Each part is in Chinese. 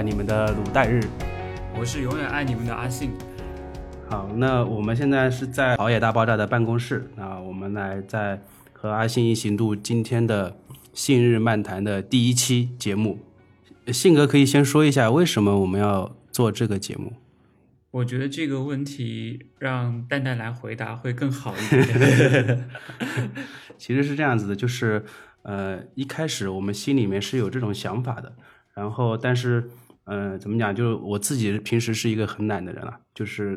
爱你们的卤蛋日。我是永远爱你们的阿信。好，那我们现在是在熬夜大爆炸的办公室，那我们来在和阿信一起录今天的《信日漫谈》的第一期节目。信哥可以先说一下为什么我们要做这个节目？我觉得这个问题让蛋蛋来回答会更好一点。其实是这样子的，就是呃，一开始我们心里面是有这种想法的，然后但是呃，怎么讲？就是我自己平时是一个很懒的人了，就是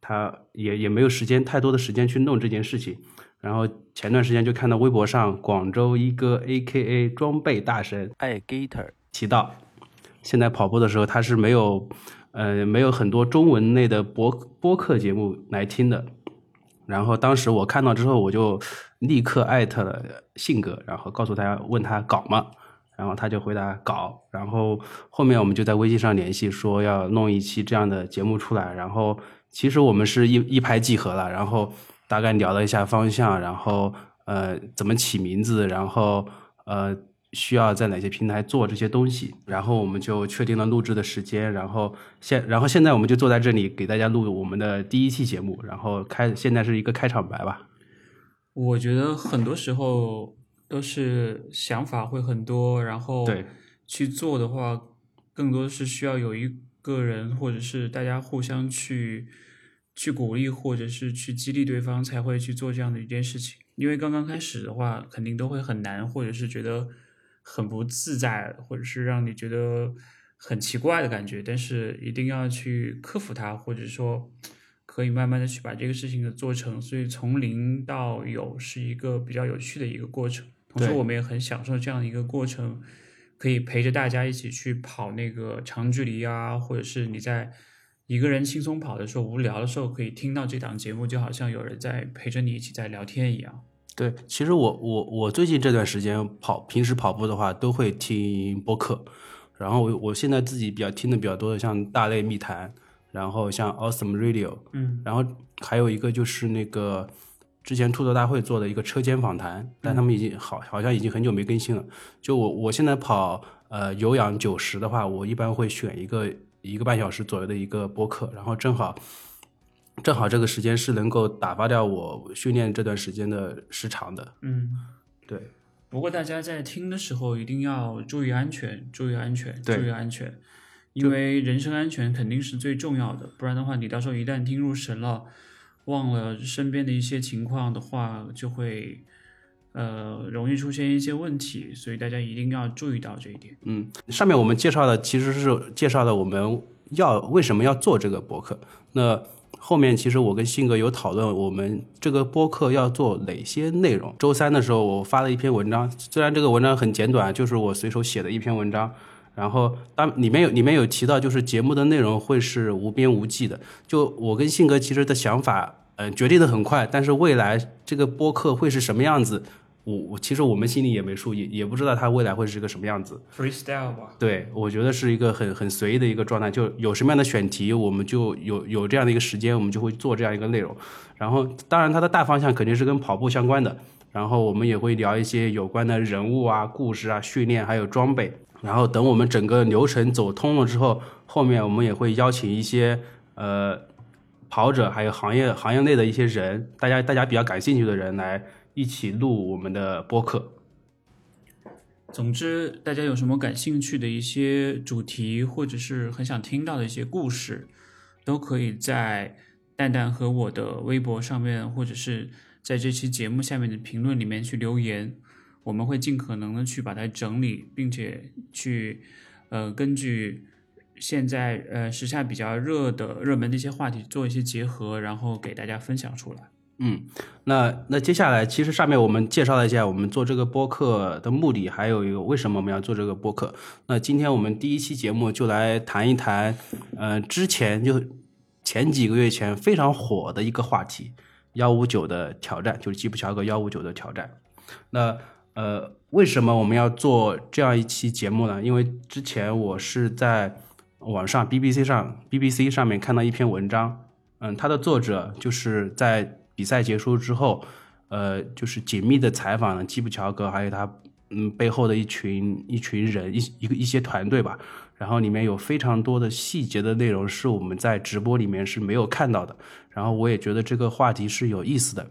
他也也没有时间太多的时间去弄这件事情。然后前段时间就看到微博上广州一哥 A.K.A 装备大神爱 Gator 提到，现在跑步的时候他是没有。呃，没有很多中文类的播播客节目来听的。然后当时我看到之后，我就立刻艾特了性格，然后告诉他问他搞吗？然后他就回答搞。然后后面我们就在微信上联系，说要弄一期这样的节目出来。然后其实我们是一一拍即合了，然后大概聊了一下方向，然后呃怎么起名字，然后呃。需要在哪些平台做这些东西，然后我们就确定了录制的时间，然后现然后现在我们就坐在这里给大家录我们的第一期节目，然后开现在是一个开场白吧。我觉得很多时候都是想法会很多，然后对去做的话，更多是需要有一个人或者是大家互相去去鼓励，或者是去激励对方，才会去做这样的一件事情。因为刚刚开始的话，肯定都会很难，或者是觉得。很不自在，或者是让你觉得很奇怪的感觉，但是一定要去克服它，或者说可以慢慢的去把这个事情给做成。所以从零到有是一个比较有趣的一个过程，同时我们也很享受这样的一个过程，可以陪着大家一起去跑那个长距离啊，或者是你在一个人轻松跑的时候、无聊的时候，可以听到这档节目，就好像有人在陪着你一起在聊天一样。对，其实我我我最近这段时间跑，平时跑步的话都会听播客，然后我我现在自己比较听的比较多的，像大类密谈，然后像 Awesome Radio，嗯，然后还有一个就是那个之前兔子大会做的一个车间访谈，但他们已经好好像已经很久没更新了。就我我现在跑呃有氧九十的话，我一般会选一个一个半小时左右的一个播客，然后正好。正好这个时间是能够打发掉我训练这段时间的时长的。嗯，对。不过大家在听的时候一定要注意安全，注意安全，注意安全，因为人身安全肯定是最重要的。不然的话，你到时候一旦听入神了，忘了身边的一些情况的话，就会呃容易出现一些问题。所以大家一定要注意到这一点。嗯，上面我们介绍的其实是介绍了我们要为什么要做这个博客。那后面其实我跟信哥有讨论，我们这个播客要做哪些内容。周三的时候，我发了一篇文章，虽然这个文章很简短，就是我随手写的一篇文章。然后当里面有里面有提到，就是节目的内容会是无边无际的。就我跟信哥其实的想法，嗯，决定的很快，但是未来这个播客会是什么样子？我我其实我们心里也没数，也也不知道它未来会是个什么样子。Freestyle 吧。对，我觉得是一个很很随意的一个状态，就有什么样的选题，我们就有有这样的一个时间，我们就会做这样一个内容。然后，当然它的大方向肯定是跟跑步相关的。然后我们也会聊一些有关的人物啊、故事啊、训练还有装备。然后等我们整个流程走通了之后，后面我们也会邀请一些呃跑者，还有行业行业内的一些人，大家大家比较感兴趣的人来。一起录我们的播客。总之，大家有什么感兴趣的一些主题，或者是很想听到的一些故事，都可以在蛋蛋和我的微博上面，或者是在这期节目下面的评论里面去留言。我们会尽可能的去把它整理，并且去呃根据现在呃时下比较热的热门的一些话题做一些结合，然后给大家分享出来。嗯，那那接下来，其实上面我们介绍了一下我们做这个播客的目的，还有一个为什么我们要做这个播客。那今天我们第一期节目就来谈一谈，呃，之前就前几个月前非常火的一个话题，幺五九的挑战，就是吉普乔格幺五九的挑战。那呃，为什么我们要做这样一期节目呢？因为之前我是在网上 BBC 上 BBC 上面看到一篇文章，嗯，它的作者就是在。比赛结束之后，呃，就是紧密的采访了基普乔格，还有他嗯背后的一群一群人一一个一些团队吧，然后里面有非常多的细节的内容是我们在直播里面是没有看到的，然后我也觉得这个话题是有意思的。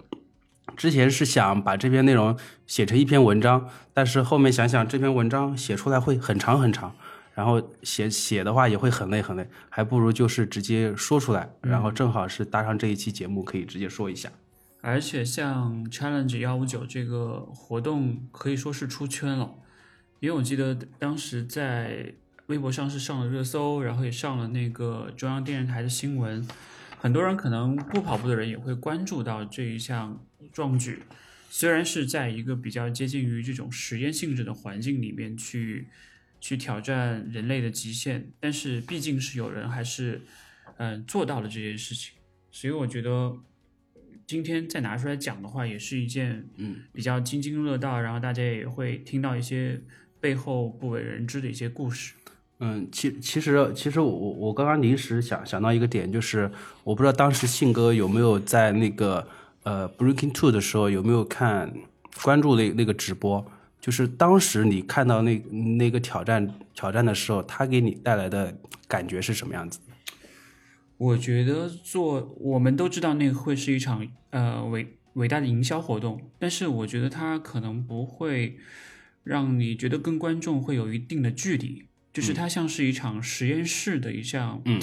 之前是想把这篇内容写成一篇文章，但是后面想想这篇文章写出来会很长很长，然后写写的话也会很累很累，还不如就是直接说出来，然后正好是搭上这一期节目可以直接说一下。而且像 Challenge 幺五九这个活动可以说是出圈了，因为我记得当时在微博上是上了热搜，然后也上了那个中央电视台的新闻，很多人可能不跑步的人也会关注到这一项壮举。虽然是在一个比较接近于这种实验性质的环境里面去去挑战人类的极限，但是毕竟是有人还是嗯、做到了这件事情，所以我觉得。今天再拿出来讲的话，也是一件嗯比较津津乐道，然后大家也会听到一些背后不为人知的一些故事。嗯，其其实其实我我刚刚临时想想到一个点，就是我不知道当时信哥有没有在那个呃 Breaking Two 的时候有没有看关注那那个直播，就是当时你看到那那个挑战挑战的时候，他给你带来的感觉是什么样子？我觉得做我们都知道那个会是一场呃伟伟大的营销活动，但是我觉得它可能不会让你觉得跟观众会有一定的距离，就是它像是一场实验室的一项嗯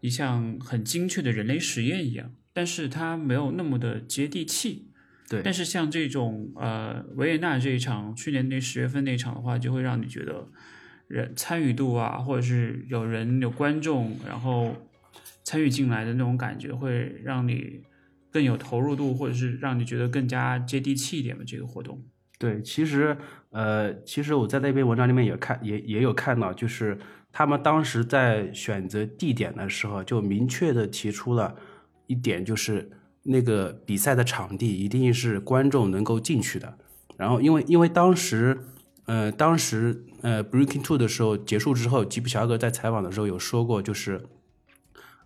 一项很精确的人类实验一样，但是它没有那么的接地气。对但是像这种呃维也纳这一场，去年那十月份那场的话，就会让你觉得人参与度啊，或者是有人有观众，然后参与进来的那种感觉，会让你更有投入度，或者是让你觉得更加接地气一点的。这个活动，对，其实呃，其实我在那篇文章里面也看也也有看到，就是他们当时在选择地点的时候，就明确的提出了一点，就是那个比赛的场地一定是观众能够进去的。然后因为因为当时呃当时呃 Breaking Two 的时候结束之后，吉普乔格在采访的时候有说过，就是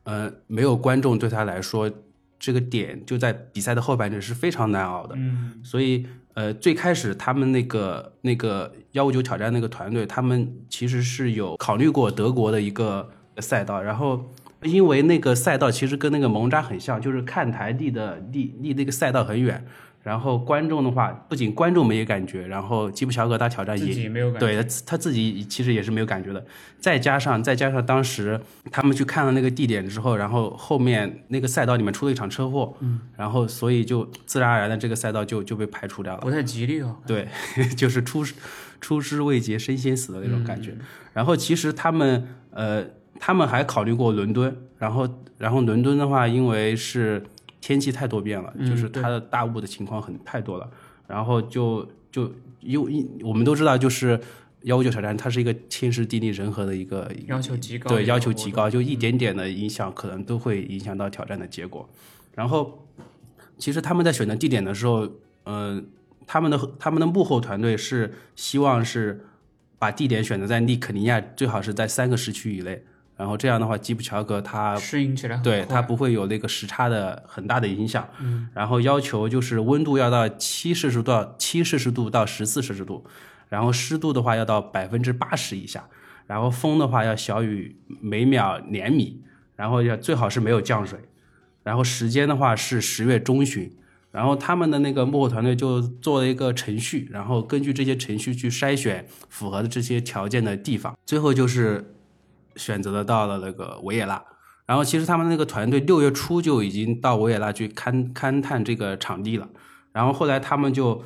呃没有观众对他来说，这个点就在比赛的后半程是非常难熬的。嗯所以呃，最开始他们那个那个幺五九挑战那个团队，他们其实是有考虑过德国的一个赛道，然后因为那个赛道其实跟那个蒙扎很像，就是看台地的离离那个赛道很远。然后观众的话，不仅观众没有感觉，然后吉普乔格他挑战自也己没有感觉，对他他自己其实也是没有感觉的，再加上再加上当时他们去看了那个地点之后，然后后面那个赛道里面出了一场车祸，嗯，然后所以就自然而然的这个赛道就就被排除掉了。不太吉利哦。对，就是出出师未捷身先死的那种感觉。然后其实他们呃，他们还考虑过伦敦，然后然后伦敦的话，因为是天气太多变了，就是它的大雾的情况很太多了，然后就就因为我们都知道，就是幺五九挑战，它是一个天时地利人和的一个要求极高，对，要求极高，就一点点的影响可能都会影响到挑战的结果。然后，其实他们在选择地点的时候，呃，他们的他们的幕后团队是希望是把地点选择在利肯尼亚，最好是在三个时区以内。然后这样的话，吉普乔格他适应起来很对它不会有那个时差的很大的影响。嗯，然后要求就是温度要到七摄氏度到七摄氏度到十四摄氏度，然后湿度的话要到百分之八十以下，然后风的话要小于每秒两米，然后要最好是没有降水，然后时间的话是十月中旬。然后他们的那个幕后团队就做了一个程序，然后根据这些程序去筛选符合的这些条件的地方，最后就是选择的到了那个维也纳。然后其实他们那个团队六月初就已经到维也纳去勘勘探这个场地了。然后后来他们就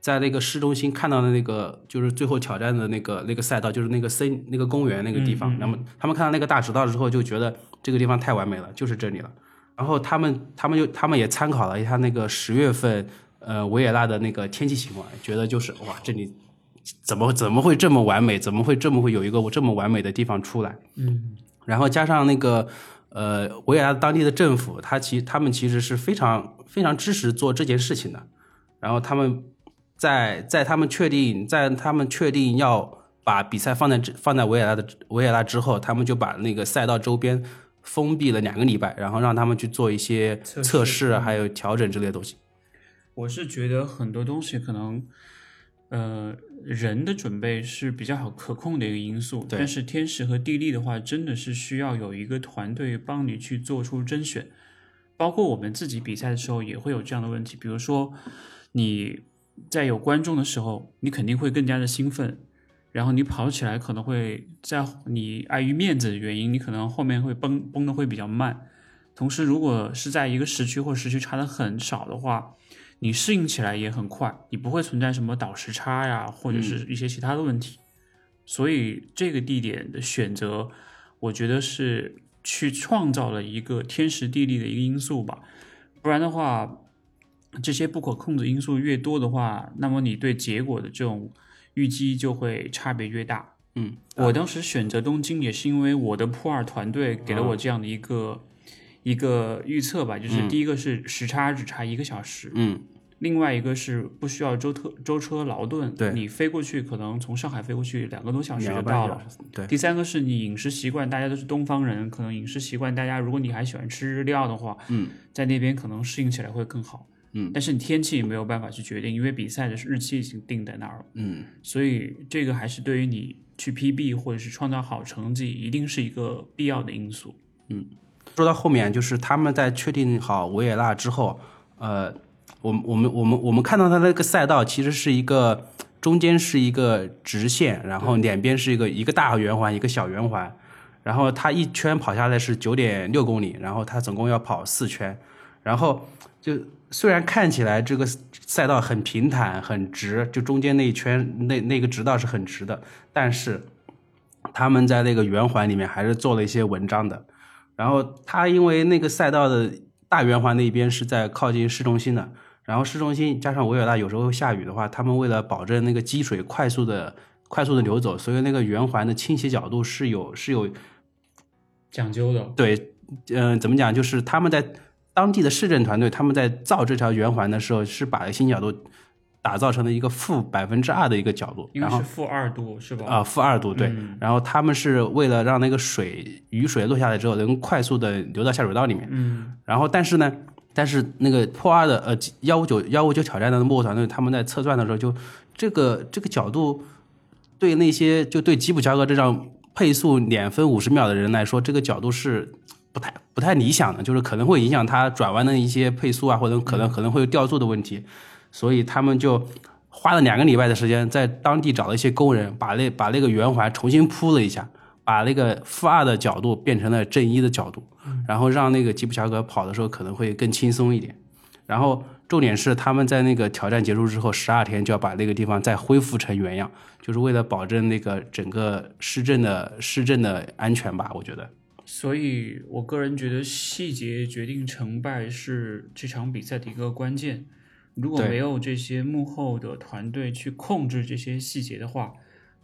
在那个市中心看到的那个就是最后挑战的那个那个赛道，就是那个森那个公园那个地方。那么他们看到那个大直道之后，就觉得这个地方太完美了，就是这里了。然后他们他们就他们也参考了一下那个十月份呃维也纳的那个天气情况，觉得就是哇这里怎么怎么会这么完美？怎么会这么会有一个这么完美的地方出来？嗯，然后加上那个呃维也纳当地的政府，他其他们其实是非常非常支持做这件事情的。然后他们在在他们确定在他们确定要把比赛放在这放在维也纳的维也纳之后，他们就把那个赛道周边封闭了两个礼拜，然后让他们去做一些测试测试，还有调整之类的东西。我是觉得很多东西可能呃，人的准备是比较好可控的一个因素，对但是天时和地利的话，真的是需要有一个团队帮你去做出甄选。包括我们自己比赛的时候也会有这样的问题，比如说你在有观众的时候，你肯定会更加的兴奋，然后你跑起来可能会在你碍于面子的原因，你可能后面会崩崩的会比较慢。同时，如果是在一个时区或时区差的很少的话，你适应起来也很快，你不会存在什么倒时差呀，或者是一些其他的问题。所以这个地点的选择，我觉得是去创造了一个天时地利的一个因素吧。不然的话，这些不可控的因素越多的话，那么你对结果的这种预计就会差别越大。嗯，我当时选择东京也是因为我的普二团队给了我这样的一个、一个预测吧，就是第一个是时差只差一个小时，嗯，另外一个是不需要舟特舟车劳顿，对你飞过去可能从上海飞过去两个多小时就到了。对，第三个是你饮食习惯，大家都是东方人，可能饮食习惯大家如果你还喜欢吃日料的话，嗯，在那边可能适应起来会更好。嗯，但是你天气没有办法去决定，因为比赛的日期已经定在那儿了。嗯，所以这个还是对于你去 PB 或者是创造好成绩，一定是一个必要的因素。说到后面，就是他们在确定好维也纳之后，呃，我们我们我们我们看到他那个赛道其实是一个中间是一个直线，然后两边是一个一个大圆环，一个小圆环，然后他一圈跑下来是九点六公里，然后他总共要跑四圈，然后就虽然看起来这个赛道很平坦很直，就中间那一圈那那个直道是很直的，但是他们在那个圆环里面还是做了一些文章的。然后它因为那个赛道的大圆环那一边是在靠近市中心的，然后市中心加上维也纳有时候会下雨的话，他们为了保证那个积水快速的快速的流走，所以那个圆环的倾斜角度是有是有讲究的，对，嗯、怎么讲？就是他们在当地的市政团队，他们在造这条圆环的时候，是把倾斜角度打造成了一个负百分之二的一个角度，因然后为是负二度是吧？啊，负二度对。嗯然后他们是为了让那个水雨水落下来之后能快速的流到下水道里面。嗯，然后但是呢，但是那个破二的呃幺五九幺五九挑战的幕后团队，他们在测算的时候就这个这个角度对那些就对吉普乔格这张配速两分五十秒的人来说，这个角度是。不太不太理想的，就是可能会影响他转弯的一些配速啊，或者可能可能会有掉速的问题，所以他们就花了两个礼拜的时间，在当地找了一些工人，把那把那个圆环重新铺了一下，把那个负二的角度变成了正一的角度，然后让那个吉普乔格跑的时候可能会更轻松一点。然后重点是他们在那个挑战结束之后十二天就要把那个地方再恢复成原样，就是为了保证那个整个市政的市政的安全吧，我觉得。所以我个人觉得细节决定成败是这场比赛的一个关键。如果没有这些幕后的团队去控制这些细节的话，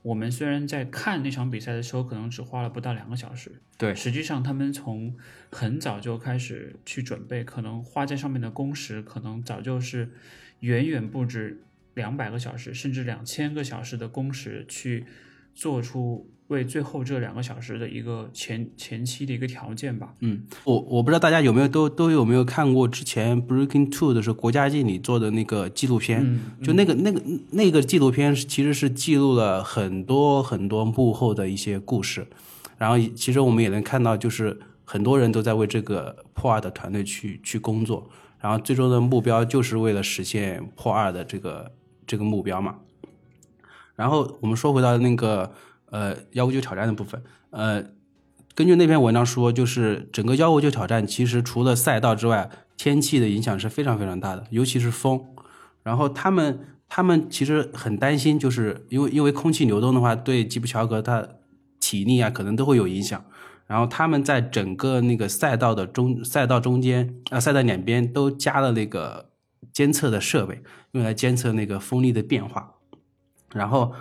我们虽然在看那场比赛的时候可能只花了不到两个小时，对。实际上他们从很早就开始去准备，可能花在上面的工时可能早就是远远不止两百个小时，甚至两千个小时的工时去做出为最后这两个小时的一个前前期的一个条件吧。嗯，我我不知道大家有没有都都有没有看过之前 Breaking Two 的时候，国家地理做的那个纪录片，嗯，就那个那个那个纪录片其实是记录了很多很多幕后的一些故事，然后其实我们也能看到，就是很多人都在为这个破二的团队去去工作，然后最终的目标就是为了实现破二的这个这个目标嘛。然后我们说回到那个呃幺五九挑战的部分，呃，根据那篇文章说，就是整个幺五九挑战其实除了赛道之外，天气的影响是非常非常大的，尤其是风。然后他们他们其实很担心，就是因为因为空气流动的话，对吉普乔格他体力啊可能都会有影响。然后他们在整个那个赛道的中赛道中间啊、赛道两边都加了那个监测的设备，用来监测那个风力的变化。然后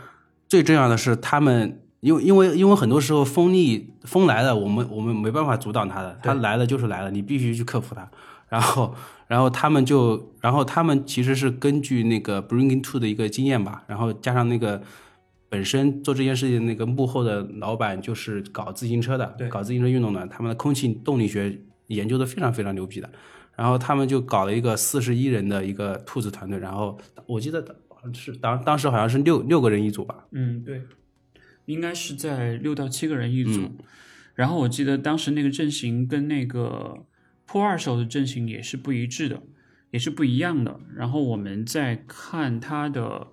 最重要的是，他们因为因为因为很多时候风力风来了，我们我们没办法阻挡它的，它来了就是来了，你必须去克服它。然后然后他们就然后他们其实是根据那个 Bringing Two 的一个经验吧，然后加上那个本身做这件事情那个幕后的老板就是搞自行车的，对搞自行车运动的，他们的空气动力学研究的非常非常牛逼的。然后他们就搞了一个四十一人的一个兔子团队，然后我记得好是当当时好像是六六个人一组吧。嗯，对，应该是在六到七个人一组。嗯然后我记得当时那个阵型跟那个破二手的阵型也是不一致的，也是不一样的。然后我们在看他的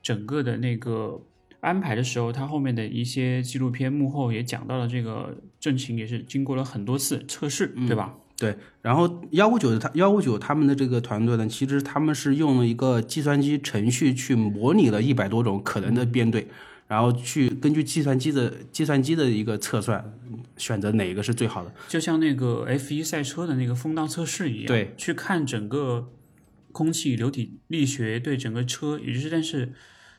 整个的那个安排的时候，他后面的一些纪录片幕后也讲到了这个阵型也是经过了很多次测试，对吧？对，然后幺五九的他幺五九他们的这个团队呢，其实他们是用了一个计算机程序去模拟了一百多种可能的编队，然后去根据计算机的计算机的一个测算，选择哪一个是最好的。就像那个 F 一赛车的那个风道测试一样，对，去看整个空气流体力学对整个车，也就是但是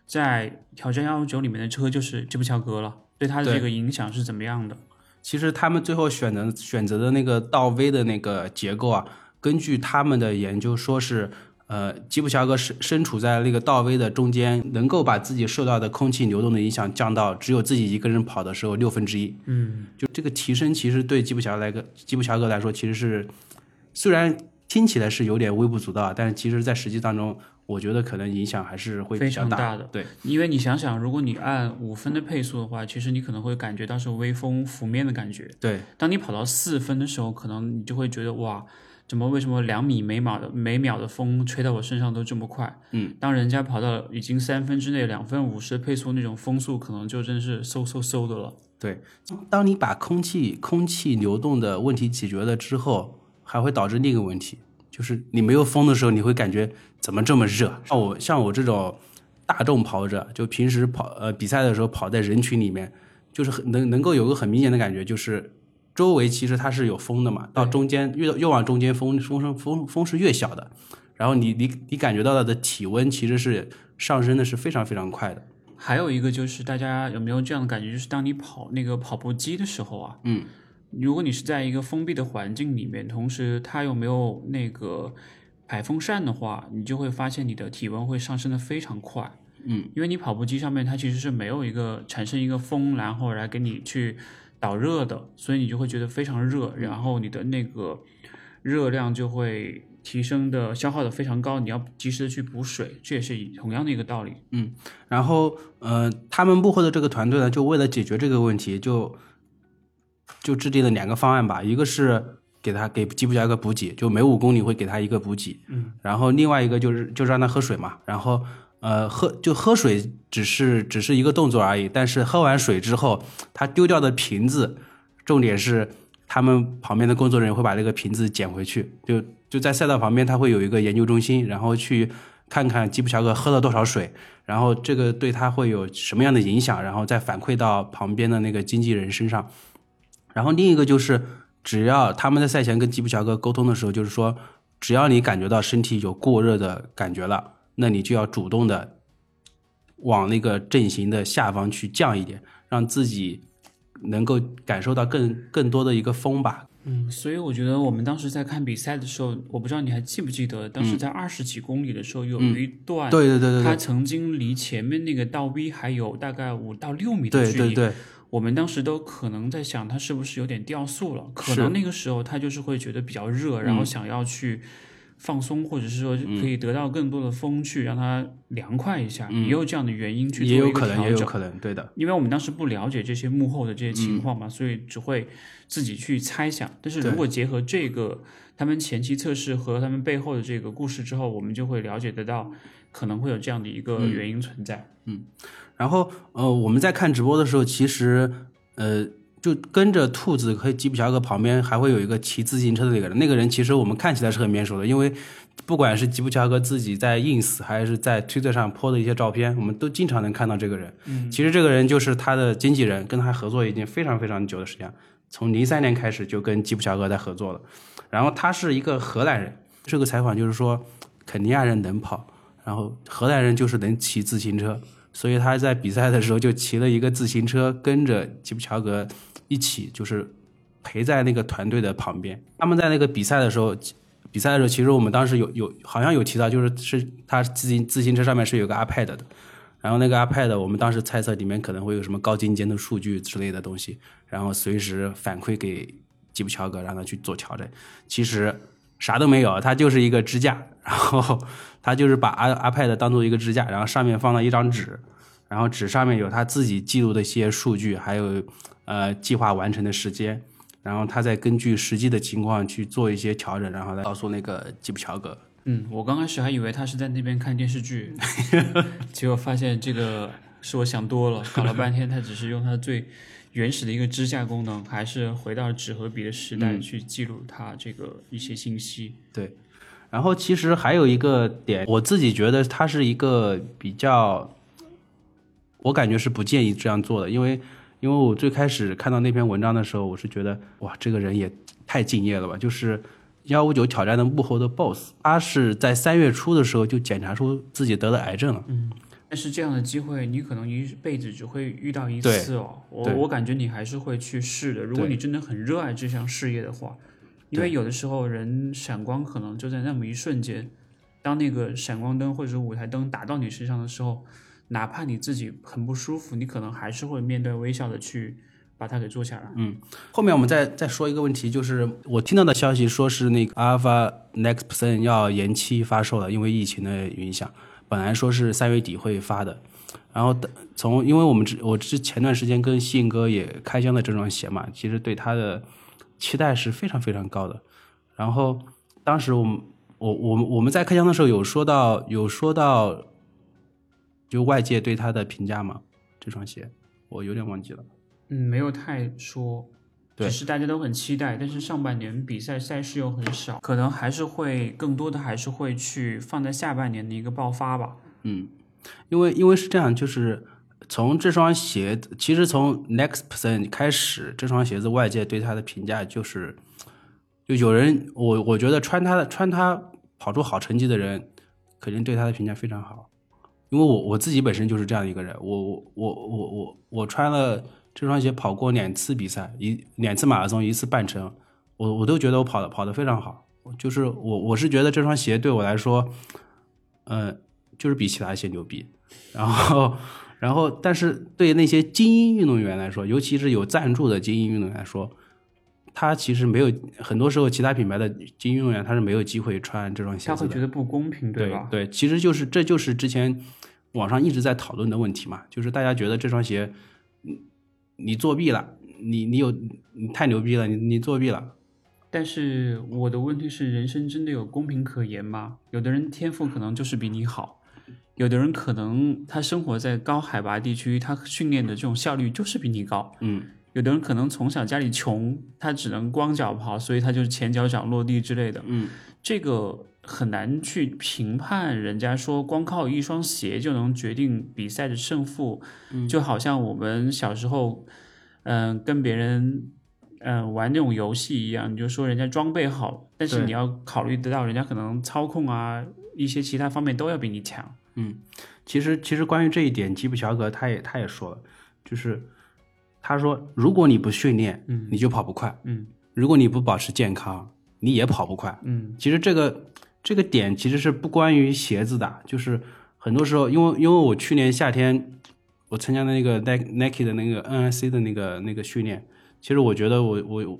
在挑战幺五九里面的车就是吉普乔格了，对它的这个影响是怎么样的？其实他们最后选择选择的那个倒 V 的那个结构啊，根据他们的研究说是，呃，吉普乔格身身处在那个倒 V 的中间，能够把自己受到的空气流动的影响降到只有自己一个人跑的时候六分之一。嗯，就这个提升，其实对吉普乔格来个吉普乔格来说，其实是虽然听起来是有点微不足道，但是其实在实际当中，我觉得可能影响还是会比非较大常大的。对，因为你想想，如果你按五分的配速的话，其实你可能会感觉到是微风拂面的感觉。对，当你跑到四分的时候，可能你就会觉得哇，怎么为什么两米每秒的每秒的风吹到我身上都这么快？嗯，当人家跑到已经三分之内两分五十的配速，那种风速可能就真是嗖嗖嗖的了。对，当你把空气空气流动的问题解决了之后，还会导致另一个问题，就是你没有风的时候，你会感觉怎么这么热？像我像我这种大众跑者，就平时跑呃比赛的时候跑在人群里面，就是很能能够有个很明显的感觉，就是周围其实它是有风的嘛，到中间越越往中间风风声风风是越小的，然后你你你感觉到的体温其实是上升的是非常非常快的。还有一个就是大家有没有这样的感觉，就是当你跑那个跑步机的时候啊，嗯，如果你是在一个封闭的环境里面，同时它又没有那个排风扇的话，你就会发现你的体温会上升的非常快。嗯，因为你跑步机上面它其实是没有一个产生一个风，然后来给你去导热的，所以你就会觉得非常热，然后你的那个热量就会提升的消耗的非常高，你要及时的去补水，这也是同样的一个道理。嗯然后，呃，他们幕后的这个团队呢，就为了解决这个问题，就就制定了两个方案吧。一个是给他给吉普乔格补给，就每五公里会给他一个补给。嗯。然后另外一个就是就是让他喝水嘛。然后，呃，喝就喝水只是只是一个动作而已，但是喝完水之后，他丢掉的瓶子，重点是他们旁边的工作人员会把那个瓶子捡回去，就就在赛道旁边，他会有一个研究中心，然后去看看吉普乔格喝了多少水。然后这个对他会有什么样的影响，然后再反馈到旁边的那个经纪人身上。然后另一个就是，只要他们在赛前跟吉普乔格沟通的时候，就是说，只要你感觉到身体有过热的感觉了，那你就要主动的往那个阵型的下方去降一点，让自己能够感受到更更多的一个风吧。嗯，所以我觉得我们当时在看比赛的时候，我不知道你还记不记得，当时在二十几公里的时候，有一段，对对对对对他曾经离前面那个倒 V 还有大概五到六米的距离。对对对，我们当时都可能在想，他是不是有点掉速了？可能那个时候他就是会觉得比较热，然后嗯想要去放松，或者是说可以得到更多的风去让它凉快一下，也有这样的原因去嗯也做一个有可能，也调整。有可能，对的。因为我们当时不了解这些幕后的这些情况嘛，所以只会自己去猜想。但是如果结合这个他们前期测试和他们背后的这个故事之后，我们就会了解得到可能会有这样的一个原因存在。然后呃，我们在看直播的时候，其实呃，就跟着兔子和吉普乔格旁边还会有一个骑自行车的那个人，那个人其实我们看起来是很面熟的，因为不管是吉普乔格自己在 ins 还是在推特上 po 的一些照片，我们都经常能看到这个人。嗯，其实这个人就是他的经纪人，跟他合作已经非常非常久的时间，从零三年开始就跟吉普乔格在合作了。然后他是一个荷兰人，这个采访就是说，肯尼亚人能跑，然后荷兰人就是能骑自行车。所以他在比赛的时候就骑了一个自行车，跟着吉普乔格一起，就是陪在那个团队的旁边。他们在那个比赛的时候，比赛的时候，其实我们当时有有好像有提到，就是是他自行自行车上面是有个 iPad 的，然后那个 iPad 我们当时猜测里面可能会有什么高精尖的数据之类的东西，然后随时反馈给吉普乔格，让他去做调整。其实啥都没有，它就是一个支架，然后他就是把 i iPad 当做一个支架，然后上面放了一张纸，然后纸上面有他自己记录的一些数据，还有呃计划完成的时间，然后他再根据实际的情况去做一些调整，然后来告诉那个吉普乔格。嗯，我刚开始还以为他是在那边看电视剧，结果发现这个是我想多了，搞了半天他只是用他最原始的一个支架功能，还是回到纸和笔的时代去记录他这个一些信息。对，然后其实还有一个点，我自己觉得它是一个比较，我感觉是不建议这样做的，因为因为我最开始看到那篇文章的时候，我是觉得哇，这个人也太敬业了吧，就是幺五九挑战的幕后的 BOSS，他是在三月初的时候就检查出自己得了癌症了，嗯但是这样的机会，你可能一辈子只会遇到一次哦。我对我感觉你还是会去试的。如果你真的很热爱这项事业的话，因为有的时候人闪光可能就在那么一瞬间，当那个闪光灯或者是舞台灯打到你身上的时候，哪怕你自己很不舒服，你可能还是会面带微笑的去把它给做下来。嗯后面我们再再说一个问题，就是我听到的消息说是那个 Alpha Next Percent 要延期发售了，因为疫情的影响，本来说是三月底会发的，然后等从因为我们之我之前段时间跟信哥也开箱了这双鞋嘛，其实对它的期待是非常非常高的。然后当时我们我我们我们在开箱的时候有说到有说到，就外界对他的评价嘛，这双鞋我有点忘记了。嗯，没有太说，对只是大家都很期待。但是上半年比赛赛事又很少，可能还是会更多的还是会去放在下半年的一个爆发吧。嗯因为因为是这样，就是从这双鞋，其实从 Next Percent 开始，这双鞋子外界对它的评价就是，就有人我我觉得穿它的穿它跑出好成绩的人，肯定对它的评价非常好。因为我我自己本身就是这样一个人，我我我我我我穿了这双鞋跑过两次比赛，一两次马拉松，一次半程，我我都觉得我跑的跑得非常好。就是我我是觉得这双鞋对我来说，呃，就是比其他鞋牛逼。然后，然后，但是对那些精英运动员来说，尤其是有赞助的精英运动员来说，他其实没有很多时候其他品牌的精英运动员他是没有机会穿这双鞋子的他会觉。得不公平，对吧？对，其实就是这就是之前网上一直在讨论的问题嘛，就是大家觉得这双鞋，你你作弊了，你你有你太牛逼了，你你作弊了。但是我的问题是，人生真的有公平可言吗？有的人天赋可能就是比你好，有的人可能他生活在高海拔地区，他训练的这种效率就是比你高。嗯，有的人可能从小家里穷，他只能光脚跑，所以他就是前脚掌落地之类的。嗯，这个很难去评判。人家说光靠一双鞋就能决定比赛的胜负，嗯就好像我们小时候，嗯、跟别人。嗯，玩那种游戏一样，你就说人家装备好，但是你要考虑得到，人家可能操控啊，一些其他方面都要比你强。嗯其实其实关于这一点，吉普乔格他也他也说了，就是他说如果你不训练，嗯你就跑不快；嗯如果你不保持健康，你也跑不快。嗯其实这个这个点其实是不关于鞋子的，就是很多时候，因为因为我去年夏天我参加的那个 Nike 的那个 NIC 的那个那个训练，其实我觉得我我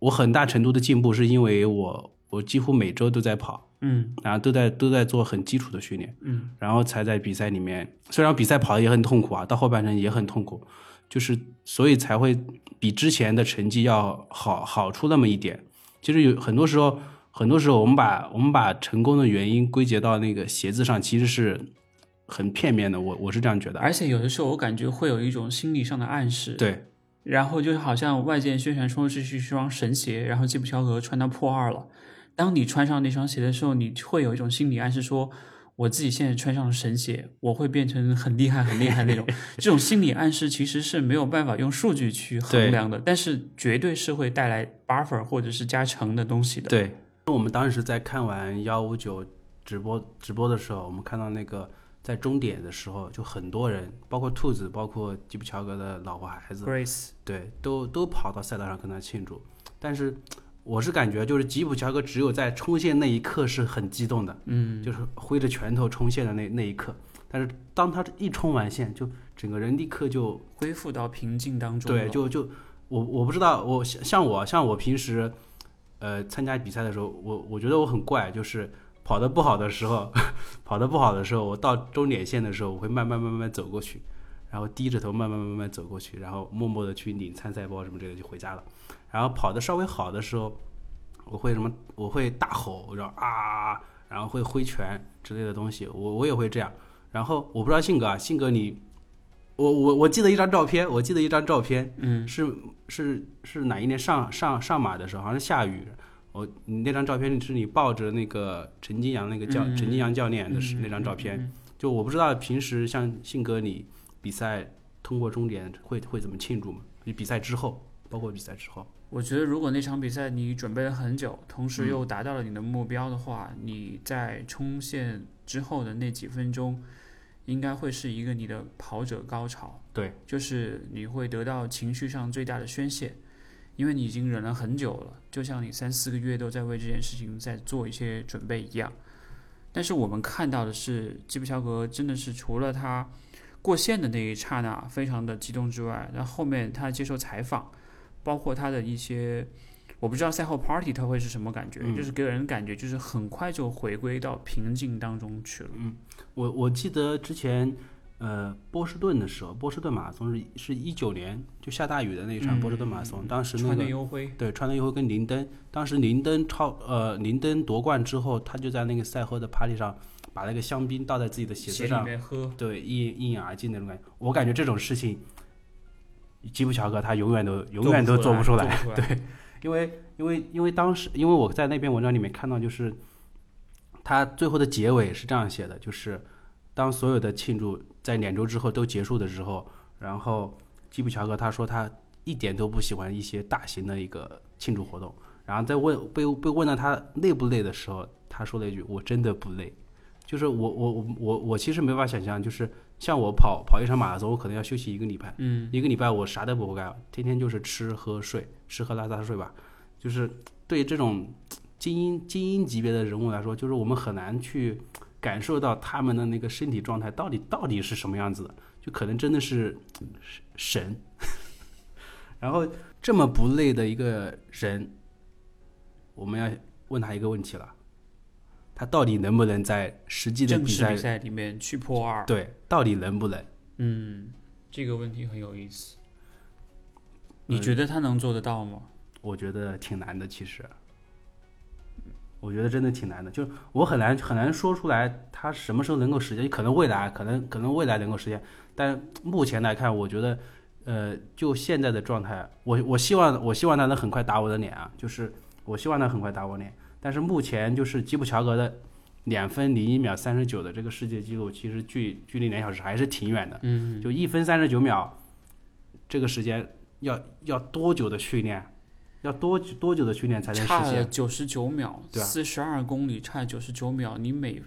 我很大程度的进步是因为我我几乎每周都在跑，嗯然后都在都在做很基础的训练，嗯，然后才在比赛里面，虽然比赛跑的也很痛苦啊，到后半程也很痛苦，就是所以才会比之前的成绩要好好出那么一点。其实有很多时候，很多时候我们把我们把成功的原因归结到那个鞋子上，其实是很片面的。我我是这样觉得。而且有的时候我感觉会有一种心理上的暗示，对然后就好像外界宣传说这是一双神鞋，然后基普乔格穿到破二了。当你穿上那双鞋的时候，你会有一种心理暗示说，我自己现在穿上了神鞋，我会变成很厉害、很厉害那种。这种心理暗示其实是没有办法用数据去衡量的，但是绝对是会带来 buffer 或者是加成的东西的。对，我们当时在看完幺五九直播直播的时候，我们看到那个在终点的时候，就很多人，包括兔子，包括吉普乔格的老婆孩子，Grace，对，都都跑到赛道上跟他庆祝。但是我是感觉，就是吉普乔格只有在冲线那一刻是很激动的，嗯，就是挥着拳头冲线的那那一刻。但是当他一冲完线，就整个人立刻就恢复到平静当中。对，就就我我不知道，我像像我像我平时呃参加比赛的时候，我我觉得我很怪，就是跑得不好的时候，跑得不好的时候，我到终点线的时候，我会慢慢慢慢走过去，然后低着头慢慢慢慢走过去，然后默默的去领参赛包什么之类的就回家了。然后跑的稍微好的时候，我会什么？我会大吼，然后啊，然后会挥拳之类的东西，我我也会这样。然后我不知道性格啊，性格你，我我我记得一张照片，我记得一张照片，嗯，是是是哪一年上上上马的时候，好像是下雨。我你那张照片是你抱着那个陈金阳那个教陈金阳教练的是嗯那张照片。嗯就我不知道平时像信哥你比赛通过终点会会怎么庆祝吗？你比赛之后，包括比赛之后，我觉得如果那场比赛你准备了很久，同时嗯又达到了你的目标的话，你在冲线之后的那几分钟，应该会是一个你的跑者高潮。对，就是你会得到情绪上最大的宣泄，因为你已经忍了很久了，就像你三四个月都在为这件事情在做一些准备一样。但是我们看到的是，基普乔格真的是除了他过线的那一刹那非常的激动之外，然后后面他接受采访，包括他的一些，我不知道赛后 party 他会是什么感觉，嗯就是给人感觉就是很快就回归到平静当中去了。嗯我我记得之前，呃，波士顿的时候，波士顿马拉松是是一九年就下大雨的那一场嗯波士顿马拉松，当时那川内个优辉，对川内优辉跟林登，当时林登超呃林登夺冠之后，他就在那个赛后的 party 上把那个香槟倒在自己的鞋子上，对一一饮而尽那种感觉。我感觉这种事情，吉普乔格他永远都永远都做不出来，做不出来。因为因为因为当时因为我在那篇文章里面看到，就是他最后的结尾是这样写的，就是当所有的庆祝在两周之后都结束的时候，然后基普乔格他说他一点都不喜欢一些大型的一个庆祝活动，然后在问被被问到他累不累的时候，他说了一句：“我真的不累。”就是我我我我我其实没法想象，就是像我跑跑一场马拉松，我可能要休息一个礼拜，嗯，一个礼拜我啥都不干，天天就是吃喝睡，吃喝拉撒睡吧。就是对这种精英精英级别的人物来说，就是我们很难去感受到他们的那个身体状态到底到底是什么样子的，就可能真的是神。然后这么不累的一个人，我们要问他一个问题了：他到底能不能在实际的比赛比赛里面去破二，对，到底能不能？嗯，这个问题很有意思。嗯你觉得他能做得到吗？我觉得挺难的，其实，我觉得真的挺难的，就我很难很难说出来他什么时候能够实现，可能未来可能可能未来能够实现，但目前来看，我觉得，呃，就现在的状态，我我希望我希望他能很快打我的脸啊，就是我希望他很快打我脸，但是目前就是吉普乔格的两分零一秒三十九的这个世界纪录，其实距距离两小时还是挺远的，嗯，就一分三十九秒，这个时间要要多久的训练？要多久多久的训练才能实现？九十九秒，四十二公里差九十九秒，你每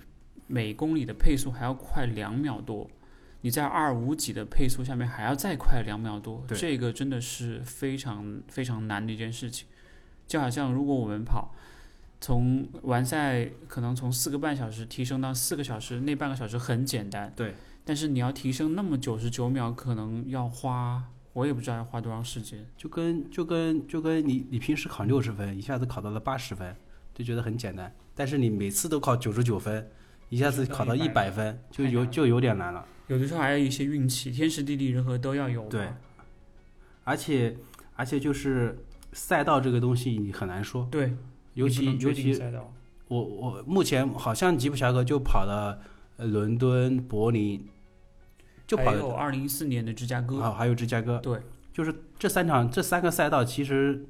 每公里的配速还要快两秒多，你在二五几的配速下面还要再快两秒多，对这个真的是非常非常难的一件事情。就好像如果我们跑，从完赛可能从四个半小时提升到四个小时，那半个小时很简单，对，但是你要提升那么九十九秒，可能要花我也不知道要花多长时间。就跟就跟就跟你你平时考六十分，一下子考到了八十分，就觉得很简单。但是你每次都考九十九分，一下子考到一百分，就有就有点难了。有的时候还有一些运气，天时地利人和都要有。对而且而且就是赛道这个东西你很难说，对，尤其尤其。我我目前好像吉普乔格就跑了呃伦敦、柏林，就跑了二零一四年的芝加哥，啊，还有芝加哥，对，就是这三场这三个赛道，其实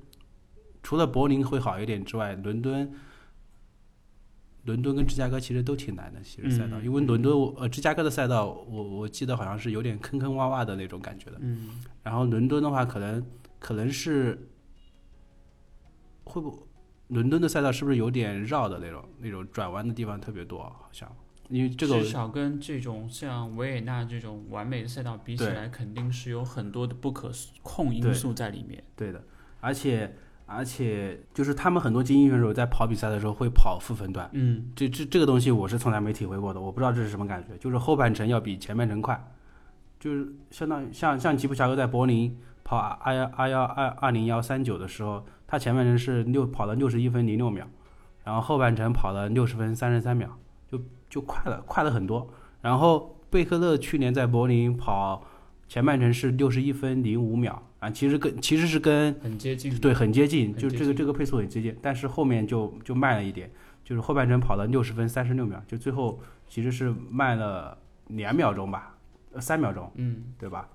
除了柏林会好一点之外，伦敦、伦敦跟芝加哥其实都挺难的，其实赛道，嗯。因为伦敦呃芝加哥的赛道，我我记得好像是有点坑坑洼洼的那种感觉的，嗯，然后伦敦的话，可能可能是会不伦敦的赛道是不是有点绕的那种那种转弯的地方特别多，好像？因为这个至少跟这种像维也纳这种完美的赛道比起来，肯定是有很多的不可控因素在里面。对。的，而且而且就是他们很多精英选手在跑比赛的时候会跑负分段，嗯，这这这个东西我是从来没体会过的，我不知道这是什么感觉，就是后半程要比前半程快，就是相当于像像吉普乔格在柏林跑二幺二幺二二零幺三九的时候，他前半程是六跑了六十一分零六秒，然后后半程跑了六十分三十三秒，就就快了，快了很多。然后贝克勒去年在柏林跑前半程是六十一分零五秒啊，其实跟其实是跟很接近。对很接近，就这个这个配速很接近，但是后面就就慢了一点，就是后半程跑了六十分三十六秒，就最后其实是慢了两秒钟吧，呃三秒钟，嗯，对吧？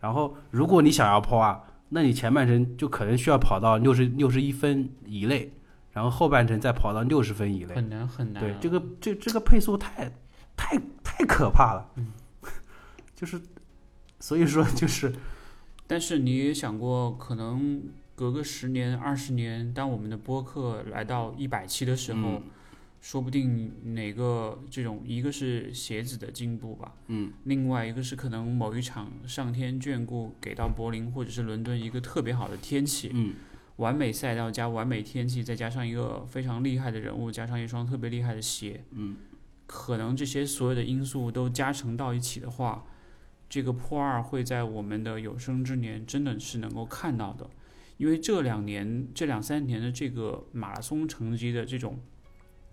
然后如果你想要破啊，那你前半程就可能需要跑到六十六十一分以内，然后后半程再跑到六十分以内。很难很难啊。对，这个这这个配速太太太可怕了，嗯 就是所以说就是但是你也想过，可能隔个十年、二十年，当我们的播客来到一百期的时候，嗯说不定哪个这种一个是鞋子的进步吧，嗯，另外一个是可能某一场上天眷顾给到柏林或者是伦敦一个特别好的天气，嗯。完美赛道加完美天气，再加上一个非常厉害的人物，加上一双特别厉害的鞋，嗯，可能这些所有的因素都加成到一起的话，这个破二会在我们的有生之年真的是能够看到的，因为这两年、这两三年的这个马拉松成绩的这种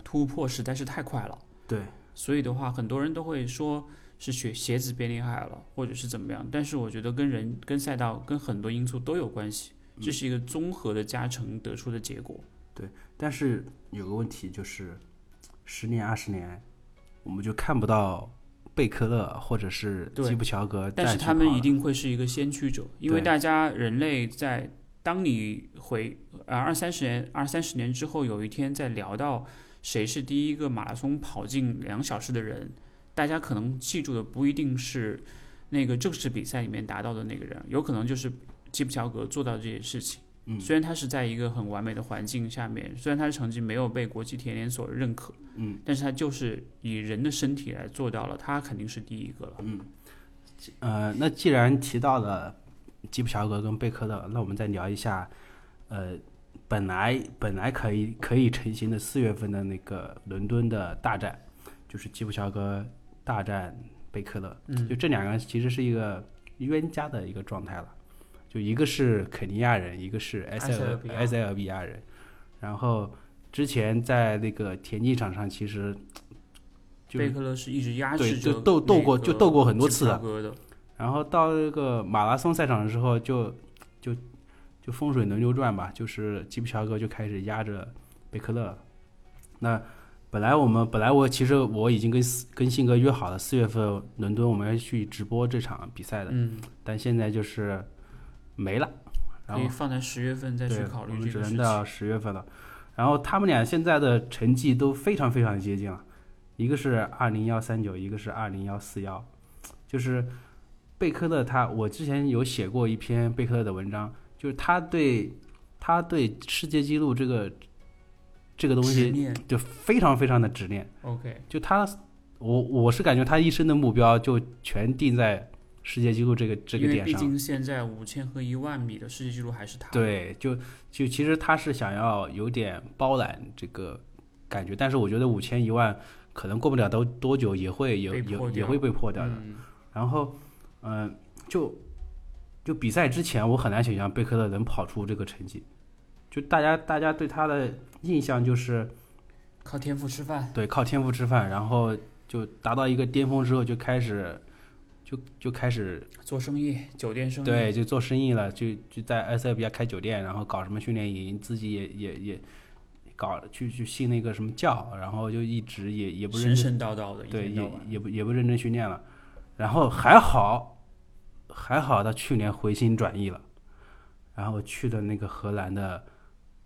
突破实在是太快了，对，所以的话，很多人都会说是鞋鞋子变厉害了，或者是怎么样，但是我觉得跟人、跟赛道、跟很多因素都有关系，这是一个综合的加成得出的结果。对但是有个问题就是，十年二十年，我们就看不到贝克勒或者是对基普乔格但是他们一定会是一个先驱者，因为大家人类在当你回呃二三十年二三十年之后，有一天在聊到谁是第一个马拉松跑进两小时的人，大家可能记住的不一定是那个正式比赛里面达到的那个人，有可能就是基普乔格做到这件事情。嗯虽然他是在一个很完美的环境下面，虽然他的成绩没有被国际田联所认可，嗯，但是他就是以人的身体来做到了，他肯定是第一个了。嗯呃，那既然提到了基普乔格跟贝克勒，那我们再聊一下，呃，本来本来可以可以成型的四月份的那个伦敦的大战，就是基普乔格大战贝克勒，嗯。就这两个其实是一个冤家的一个状态了，就一个是肯尼亚人，一个是埃塞埃塞俄比亚。埃塞俄比亚人，然后之前在那个田径场上其实就贝克勒是一直压制着就斗斗过就斗过很多次的。然后到那个马拉松赛场的时候就，就就风水轮流转吧，就是基普乔格就开始压着贝克勒。那本来我们本来我其实我已经跟跟信哥约好了，四月份伦敦我们要去直播这场比赛的，嗯，但现在就是没了。然后可以放在十月份再去对，考我们虑这个只能到。十月份了。然后他们俩现在的成绩都非常非常接近了，一个是二零幺三九，一个是二零幺四幺，就是贝克勒他，我之前有写过一篇贝克勒的文章，就是他对他对世界纪录这个这个东西就非常非常的执念，，OK，就他我我是感觉他一生的目标就全定在世界纪录这个这个点上。毕竟现在五千和一万米的世界纪录还是他。，对，就就其实他是想要有点包揽这个感觉，但是我觉得五千一万可能过不了多多久也会有有也会被破掉的。嗯，然后，嗯、就就比赛之前，我很难想象贝克勒能跑出这个成绩。就大家大家对他的印象就是靠天赋吃饭。对靠天赋吃饭，然后就达到一个巅峰之后就开始就就开始做生意，酒店生意。对，就做生意了，就就在埃塞俄比亚开酒店，然后搞什么训练营，自己也也也搞去去信那个什么教，然后就一直也也不认神真，神叨叨的，对，也。也不也不认真训练了，然后还好还好他去年回心转意了，然后去的那个荷兰的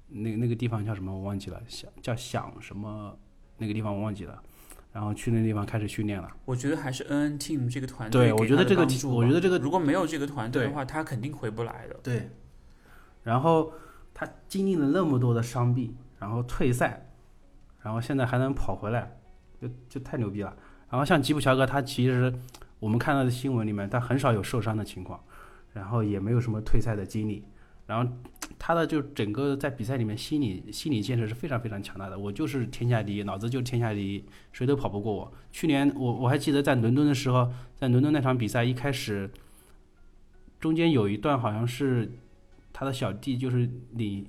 那那个地方叫什么我忘记了，想叫想什么那个地方我忘记了，然后去那地方开始训练了。我觉得还是 NN Team 这个团队对我觉得这个我觉得这个如果没有这个团队的话，他肯定回不来的。对，然后他经历了那么多的伤病，然后退赛，然后现在还能跑回来，就就太牛逼了。然后像吉普乔格，他其实我们看到的新闻里面，他很少有受伤的情况，然后也没有什么退赛的经历，然后他的就整个在比赛里面心理心理建设是非常非常强大的。我就是天下第一，脑子就是天下第一，谁都跑不过我。去年我我还记得在伦敦的时候，在伦敦那场比赛一开始，中间有一段好像是他的小弟就是领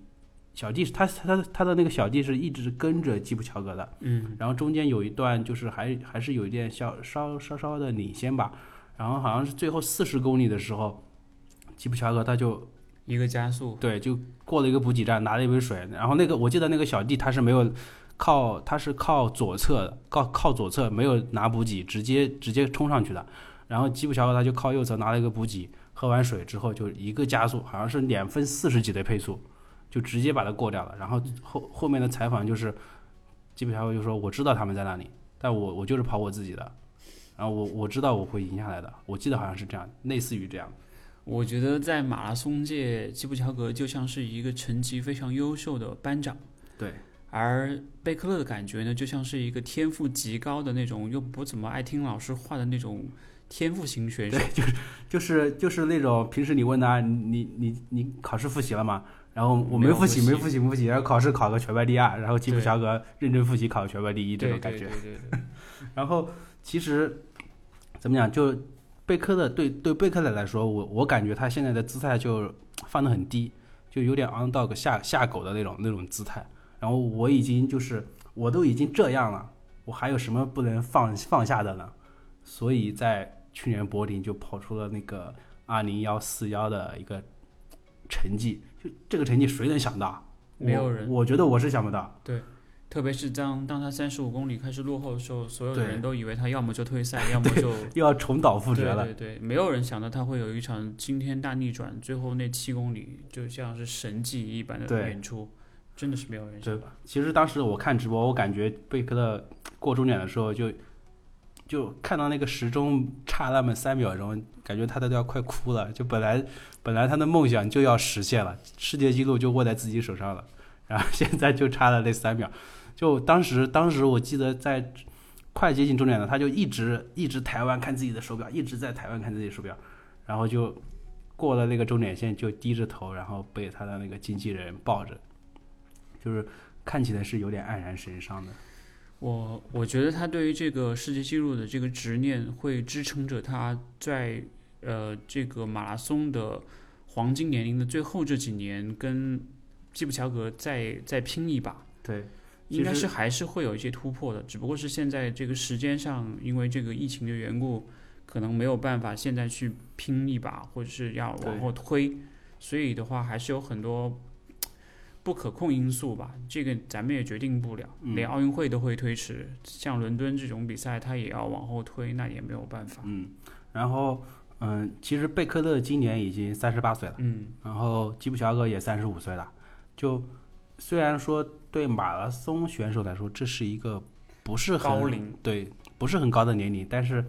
小弟是他他他的那个小弟是一直跟着基普乔格的，嗯，然后中间有一段就是还还是有一点小稍稍稍的领先吧，然后好像是最后四十公里的时候，基普乔格他就一个加速，对就过了一个补给站，拿了一杯水，然后那个我记得那个小弟他是没有靠他是靠左侧的，靠靠左侧没有拿补给，直接直接冲上去的，然后基普乔格他就靠右侧拿了一个补给，喝完水之后就一个加速，好像是两分四十几的配速，就直接把他过掉了。然后后后面的采访就是，基普乔格就说我知道他们在那里，但我我就是跑我自己的，然后我我知道我会赢下来的，我记得好像是这样，类似于这样。我觉得在马拉松界，基普乔格就像是一个成绩非常优秀的班长，对，而贝克勒的感觉呢，就像是一个天赋极高的那种，又不怎么爱听老师话的那种天赋型选手。对，就是就是就是那种平时你问他你你你考试复习了吗？然后我没复习，没复习，没复习，然后考试考个全班第二，然后基普对乔格认真复习考个全班第一这种感觉。然后其实怎么讲，就贝克的对对贝克的来说，我我感觉他现在的姿态就放得很低，就有点 underdog 下下狗的那种那种姿态。然后我已经就是我都已经这样了，我还有什么不能放放下的呢？所以在去年柏林就跑出了那个二零幺四幺的一个成绩，就这个成绩谁能想到？没有人我觉得我是想不到。对特别是当当他三十五公里开始落后的时候，所有的人都以为他要么就退赛，要么就又要重蹈覆辙了。对对，没有人想到他会有一场惊天大逆转，最后那七公里就像是神迹一般的演出，真的是没有人想到。其实当时我看直播，我感觉贝克勒过终点的时候就，就看到那个时钟差那么三秒钟，感觉他的都要快哭了。就本来本来他的梦想就要实现了，世界纪录就握在自己手上了，然后现在就差了那三秒。就当时当时我记得在快接近终点了，他就一直一直台湾看自己的手表，一直在台湾看自己手表，然后就过了那个终点线，就低着头，然后被他的那个经纪人抱着，就是看起来是有点黯然神伤的。我我觉得他对于这个世界纪录的这个执念，会支撑着他在呃这个马拉松的黄金年龄的最后这几年，跟基普乔格再再拼一把。对，应该是还是会有一些突破的，只不过是现在这个时间上，因为这个疫情的缘故，可能没有办法现在去拼一把，或者是要往后推，所以的话还是有很多不可控因素吧。这个咱们也决定不了，嗯连奥运会都会推迟，像伦敦这种比赛，它也要往后推，那也没有办法。嗯，然后嗯，其实贝克勒今年已经三十八岁了，嗯，然后基普乔格也三十五岁了。就虽然说对马拉松选手来说，这是一个不是很高龄，对，不是很高的年龄，但是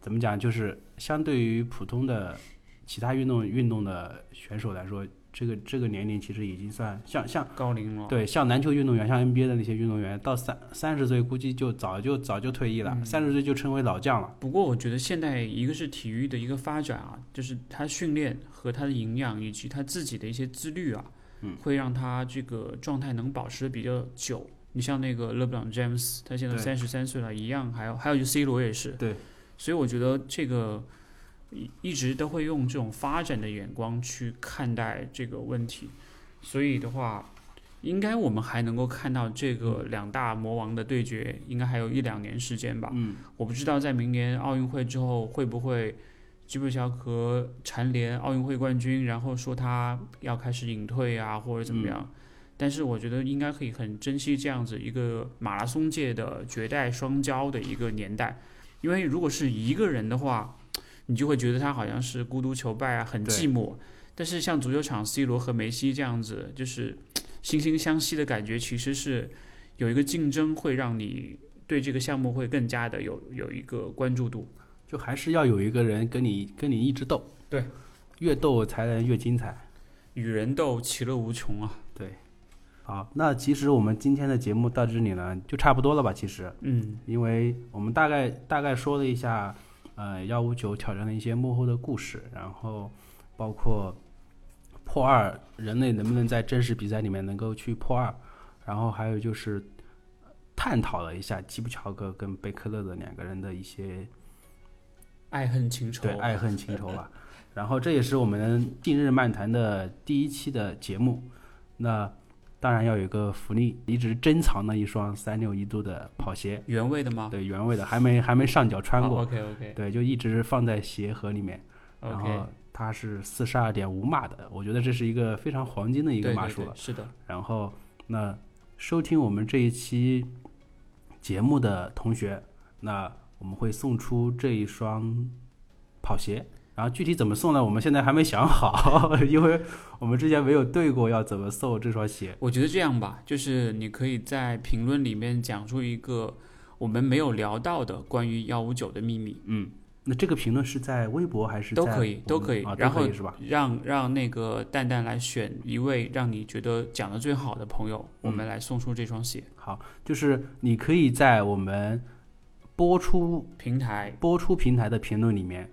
怎么讲，就是相对于普通的其他运动运动的选手来说，这个这个年龄其实已经算像像高龄了。对像篮球运动员，像 NBA 的那些运动员，到三三十岁估计就早就早就退役了，嗯三十岁就成为老将了。不过我觉得现在一个是体育的一个发展啊，就是他训练和他的营养以及他自己的一些自律啊，嗯会让他这个状态能保持的比较久。你像那个勒布朗詹姆斯，他现在三十三岁了，一样，还有还有就 C 罗也是，对，所以我觉得这个一一直都会用这种发展的眼光去看待这个问题，所以的话，应该我们还能够看到这个两大魔王的对决，应该还有一两年时间吧。嗯，我不知道在明年奥运会之后会不会基普乔格蝉联奥运会冠军，然后说他要开始隐退啊，或者怎么样。但是我觉得应该可以很珍惜这样子一个马拉松界的绝代双骄的一个年代，因为如果是一个人的话，你就会觉得他好像是孤独求败啊，很寂寞。但是像足球场 C 罗和梅西这样子，就是惺惺相惜的感觉，其实是有一个竞争，会让你对这个项目会更加的有有一个关注度。就还是要有一个人跟你跟你一直斗，对，越斗才能越精彩。与人斗，其乐无穷啊！对好，那其实我们今天的节目到这里呢，就差不多了吧？其实，嗯，因为我们大概大概说了一下，呃，幺五九挑战的一些幕后的故事，然后包括破二，人类能不能在真实比赛里面能够去破二，然后还有就是探讨了一下基普乔格跟贝克勒的两个人的一些爱恨情仇。对爱恨情仇吧。然后这也是我们近日漫谈的第一期的节目。那当然要有一个福利，一直珍藏的一双三六一度的跑鞋，原味的吗？对，原味的，还没还没上脚穿过，OK OK 对，就一直放在鞋盒里面。然 OK，后它是四十二点五码的，我觉得这是一个非常黄金的一个码数了。对对是的，然后，那收听我们这一期节目的同学，那我们会送出这一双跑鞋。然后具体怎么送呢？我们现在还没想好，因为我们之前没有对过要怎么送这双鞋。我觉得这样吧，就是你可以在评论里面讲出一个我们没有聊到的关于幺五九的秘密，嗯，那这个评论是在微博还是都可以都可以啊，然后？让让那个蛋蛋来选一位让你觉得讲的最好的朋友，我嗯们来送出这双鞋。好，就是你可以在我们播出平台播出平台的评论里面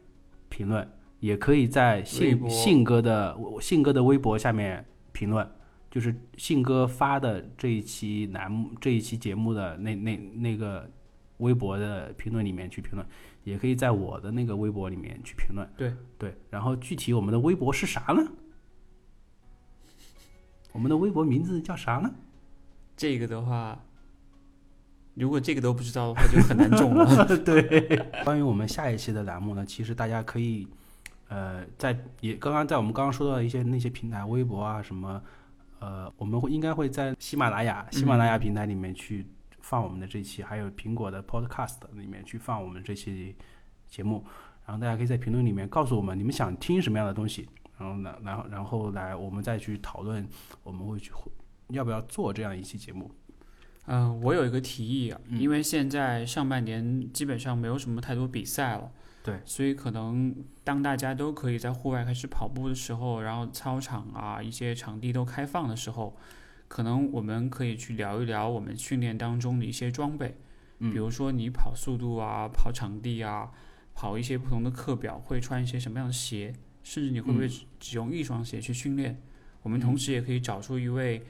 评论，也可以在信信哥的信哥的微博下面评论，就是信哥发的这一期栏目这一期节目的那那那个微博的评论里面去评论，也可以在我的那个微博里面去评论。对对，然后具体我们的微博是啥呢？我们的微博名字叫啥呢？这个的话，如果这个都不知道的话，就很难中了。对，关于我们下一期的栏目呢，其实大家可以，呃，在也刚刚在我们刚刚说到的一些那些平台，微博啊什么，呃，我们会应该会在喜马拉雅喜马拉雅平台里面去放我们的这期，还有苹果的 Podcast 里面去放我们这期节目，然后大家可以在评论里面告诉我们你们想听什么样的东西，然后呢，然后然后来我们再去讨论，我们会去要不要做这样一期节目。嗯、我有一个提议啊，嗯。因为现在上半年基本上没有什么太多比赛了，对，所以可能当大家都可以在户外开始跑步的时候，然后操场啊一些场地都开放的时候，可能我们可以去聊一聊我们训练当中的一些装备，嗯。比如说你跑速度啊、跑场地啊、跑一些不同的课表会穿一些什么样的鞋，甚至你会不会只用一双鞋去训练？我们同时也可以找出一位。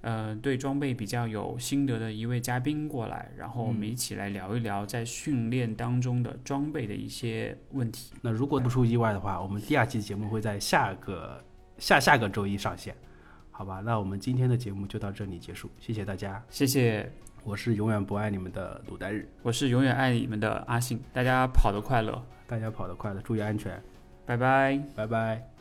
呃，对装备比较有心得的一位嘉宾过来，然后我们嗯一起来聊一聊在训练当中的装备的一些问题。那如果不出意外的话，我们第二期节目会在下个下下个周一上线，好吧？那我们今天的节目就到这里结束，谢谢大家，谢谢，我是永远不爱你们的鲁丹日，我是永远爱你们的阿信，大家跑得快乐，大家跑得快乐，注意安全，拜拜。拜拜。